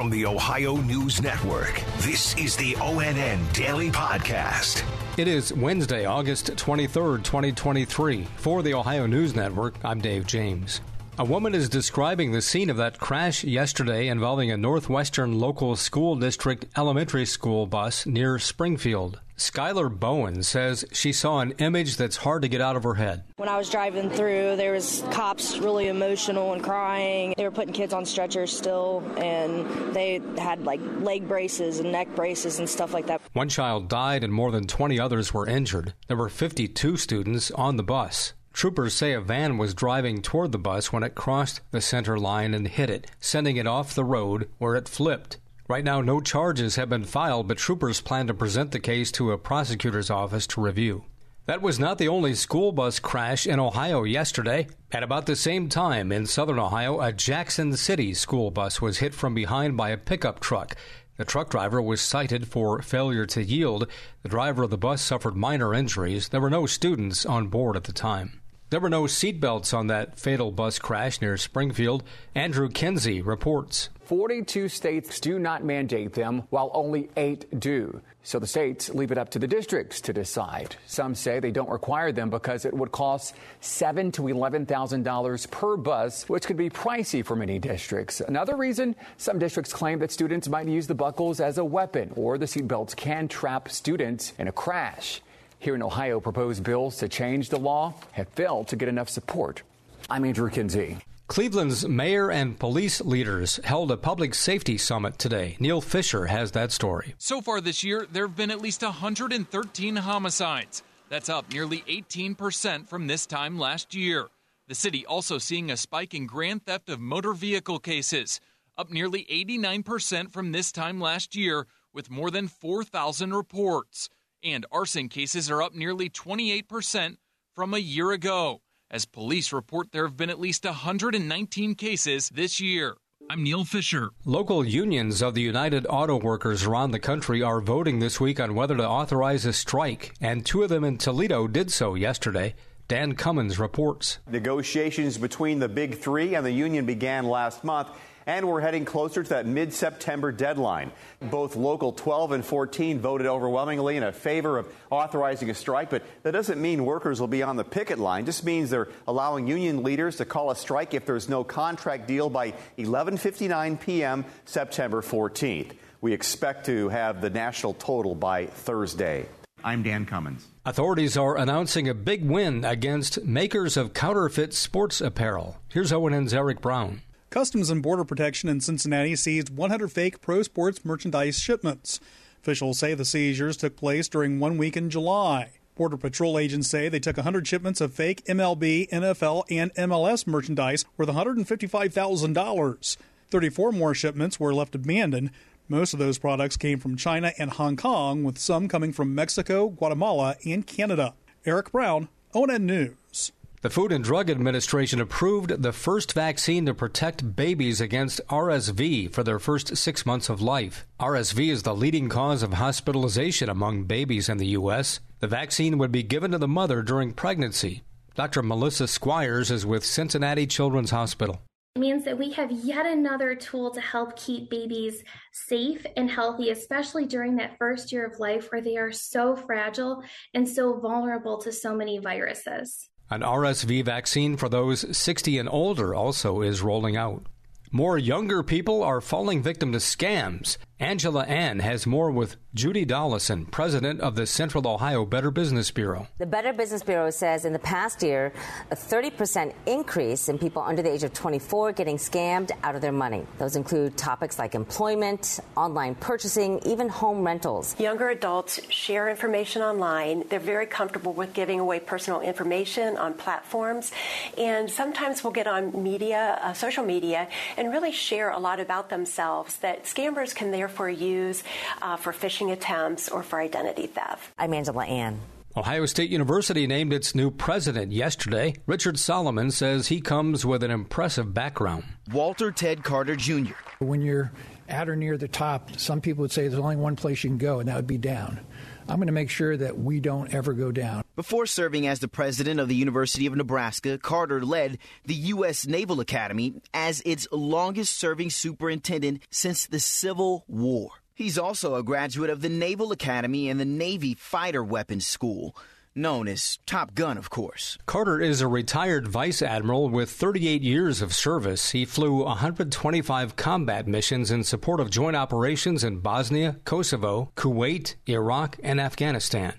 From the Ohio News Network, this is the ONN Daily Podcast. It is Wednesday, August 23rd, 2023. For the Ohio News Network, I'm Dave James. A woman is describing the scene of that crash yesterday involving a Northwestern local school district elementary school bus near Springfield. Skylar Bowen says she saw an image that's hard to get out of her head. When I was driving through, there was cops really emotional and crying. They were putting kids on stretchers still, and they had like leg braces and neck braces and stuff like that. One child died and more than 20 others were injured. There were 52 students on the bus. Troopers say a van was driving toward the bus when it crossed the center line and hit it, sending it off the road where it flipped. Right now, no charges have been filed, but troopers plan to present the case to a prosecutor's office to review. That was not the only school bus crash in Ohio yesterday. At about the same time in southern Ohio, a Jackson City school bus was hit from behind by a pickup truck. The truck driver was cited for failure to yield. The driver of the bus suffered minor injuries. There were no students on board at the time. There were no seatbelts on that fatal bus crash near Springfield. Andrew Kinsey reports. 42 states do not mandate them, while only eight do. So the states leave it up to the districts to decide. Some say they don't require them because it would cost seven to eleven thousand dollars per bus, which could be pricey for many districts. Another reason some districts claim that students might use the buckles as a weapon, or the seatbelts can trap students in a crash. Here in Ohio, proposed bills to change the law have failed to get enough support. I'm Andrew Kinsey. Cleveland's mayor and police leaders held a public safety summit today. Neil Fisher has that story. So far this year, there have been at least 113 homicides. That's up nearly 18% from this time last year. The city also seeing a spike in grand theft of motor vehicle cases, up nearly 89% from this time last year, with more than 4,000 reports. And arson cases are up nearly 28% from a year ago as police report there have been at least 119 cases this year. I'm Neil Fisher. Local unions of the United Auto Workers around the country are voting this week on whether to authorize a strike, and two of them in Toledo did so yesterday. Dan Cummins reports. Negotiations between the big three and the union began last month and we're heading closer to that mid September deadline. Both Local 12 and 14 voted overwhelmingly in favor of authorizing a strike, but that doesn't mean workers will be on the picket line. It just means they're allowing union leaders to call a strike if there's no contract deal by 11:59 p.m. September 14th. We expect to have the national total by Thursday. I'm Dan Cummins. Authorities are announcing a big win against makers of counterfeit sports apparel. Here's ONN's Eric Brown. Customs and Border Protection in Cincinnati seized 100 fake pro sports merchandise shipments. Officials say the seizures took place during one week in July. Border Patrol agents say they took 100 shipments of fake MLB, NFL, and MLS merchandise worth $155,000. 34 more shipments were left abandoned. Most of those products came from China and Hong Kong, with some coming from Mexico, Guatemala, and Canada. Eric Brown, ONN News. The Food and Drug Administration approved the first vaccine to protect babies against RSV for their first six months of life. RSV is the leading cause of hospitalization among babies in the U.S. The vaccine would be given to the mother during pregnancy. Dr. Melissa Squires is with Cincinnati Children's Hospital. It means that we have yet another tool to help keep babies safe and healthy, especially during that first year of life where they are so fragile and so vulnerable to so many viruses. An RSV vaccine for those 60 and older also is rolling out. More younger people are falling victim to scams. Angela An has more with Judy Dollison, president of the Central Ohio Better Business Bureau. The Better Business Bureau says in the past year, a 30% increase in people under the age of 24 getting scammed out of their money. Those include topics like employment, online purchasing, even home rentals. Younger adults share information online. They're very comfortable with giving away personal information on platforms. And sometimes we'll get on media, uh, social media, and really share a lot about themselves that scammers can therefore use uh, for phishing attempts or for identity theft. I'm Angela An. Ohio State University named its new president yesterday. Richard Solomon says he comes with an impressive background. Walter Ted Carter Jr. When you're at or near the top, some people would say there's only one place you can go, and that would be down. I'm going to make sure that we don't ever go down. Before serving as the president of the University of Nebraska, Carter led the U.S. Naval Academy as its longest serving superintendent since the Civil War. He's also a graduate of the Naval Academy and the Navy Fighter Weapons School known as Top Gun, of course. Carter is a retired vice admiral with 38 years of service. He flew 125 combat missions in support of joint operations in Bosnia, Kosovo, Kuwait, Iraq, and Afghanistan.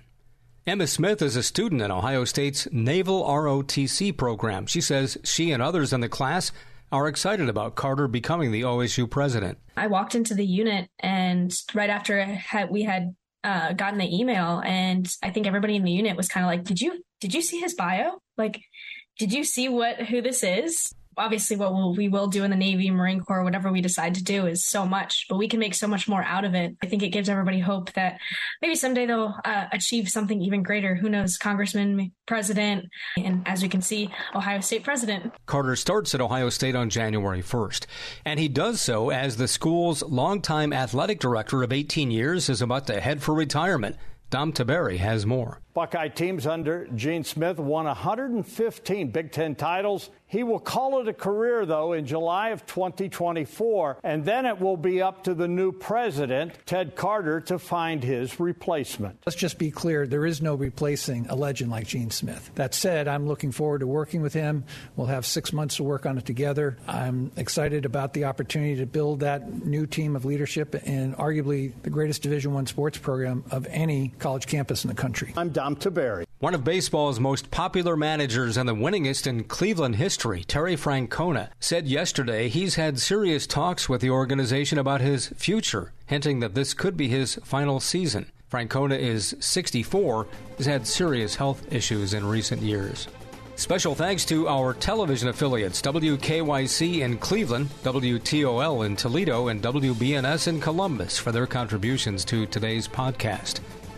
Emma Smith is a student in Ohio State's Naval ROTC program. She says she and others in the class are excited about Carter becoming the OSU president. I walked into the unit, and right after we had uh, gotten the email, and I think everybody in the unit was kind of like, "Did you did you see his bio? Like, did you see what who this is?" Obviously what we'll, we will do in the Navy, Marine Corps, whatever we decide to do is so much, but we can make so much more out of it. I think it gives everybody hope that maybe someday they'll uh, achieve something even greater. Who knows? Congressman, president, and as we can see, Ohio State president. Carter starts at Ohio State on January 1st, and he does so as the school's longtime athletic director of 18 years is about to head for retirement. Dom Tiberi has more. Buckeye teams under Gene Smith won 115 Big Ten titles. He will call it a career, though, in July of 2024, and then it will be up to the new president, Ted Carter, to find his replacement. Let's just be clear there is no replacing a legend like Gene Smith. That said, I'm looking forward to working with him. We'll have six months to work on it together. I'm excited about the opportunity to build that new team of leadership in arguably the greatest Division One sports program of any college campus in the country. I'm Dom Tiberi. One of baseball's most popular managers and the winningest in Cleveland history, Terry Francona, said yesterday he's had serious talks with the organization about his future, hinting that this could be his final season. Francona is 64, has had serious health issues in recent years. Special thanks to our television affiliates WKYC in Cleveland, WTOL in Toledo, and WBNS in Columbus for their contributions to today's podcast.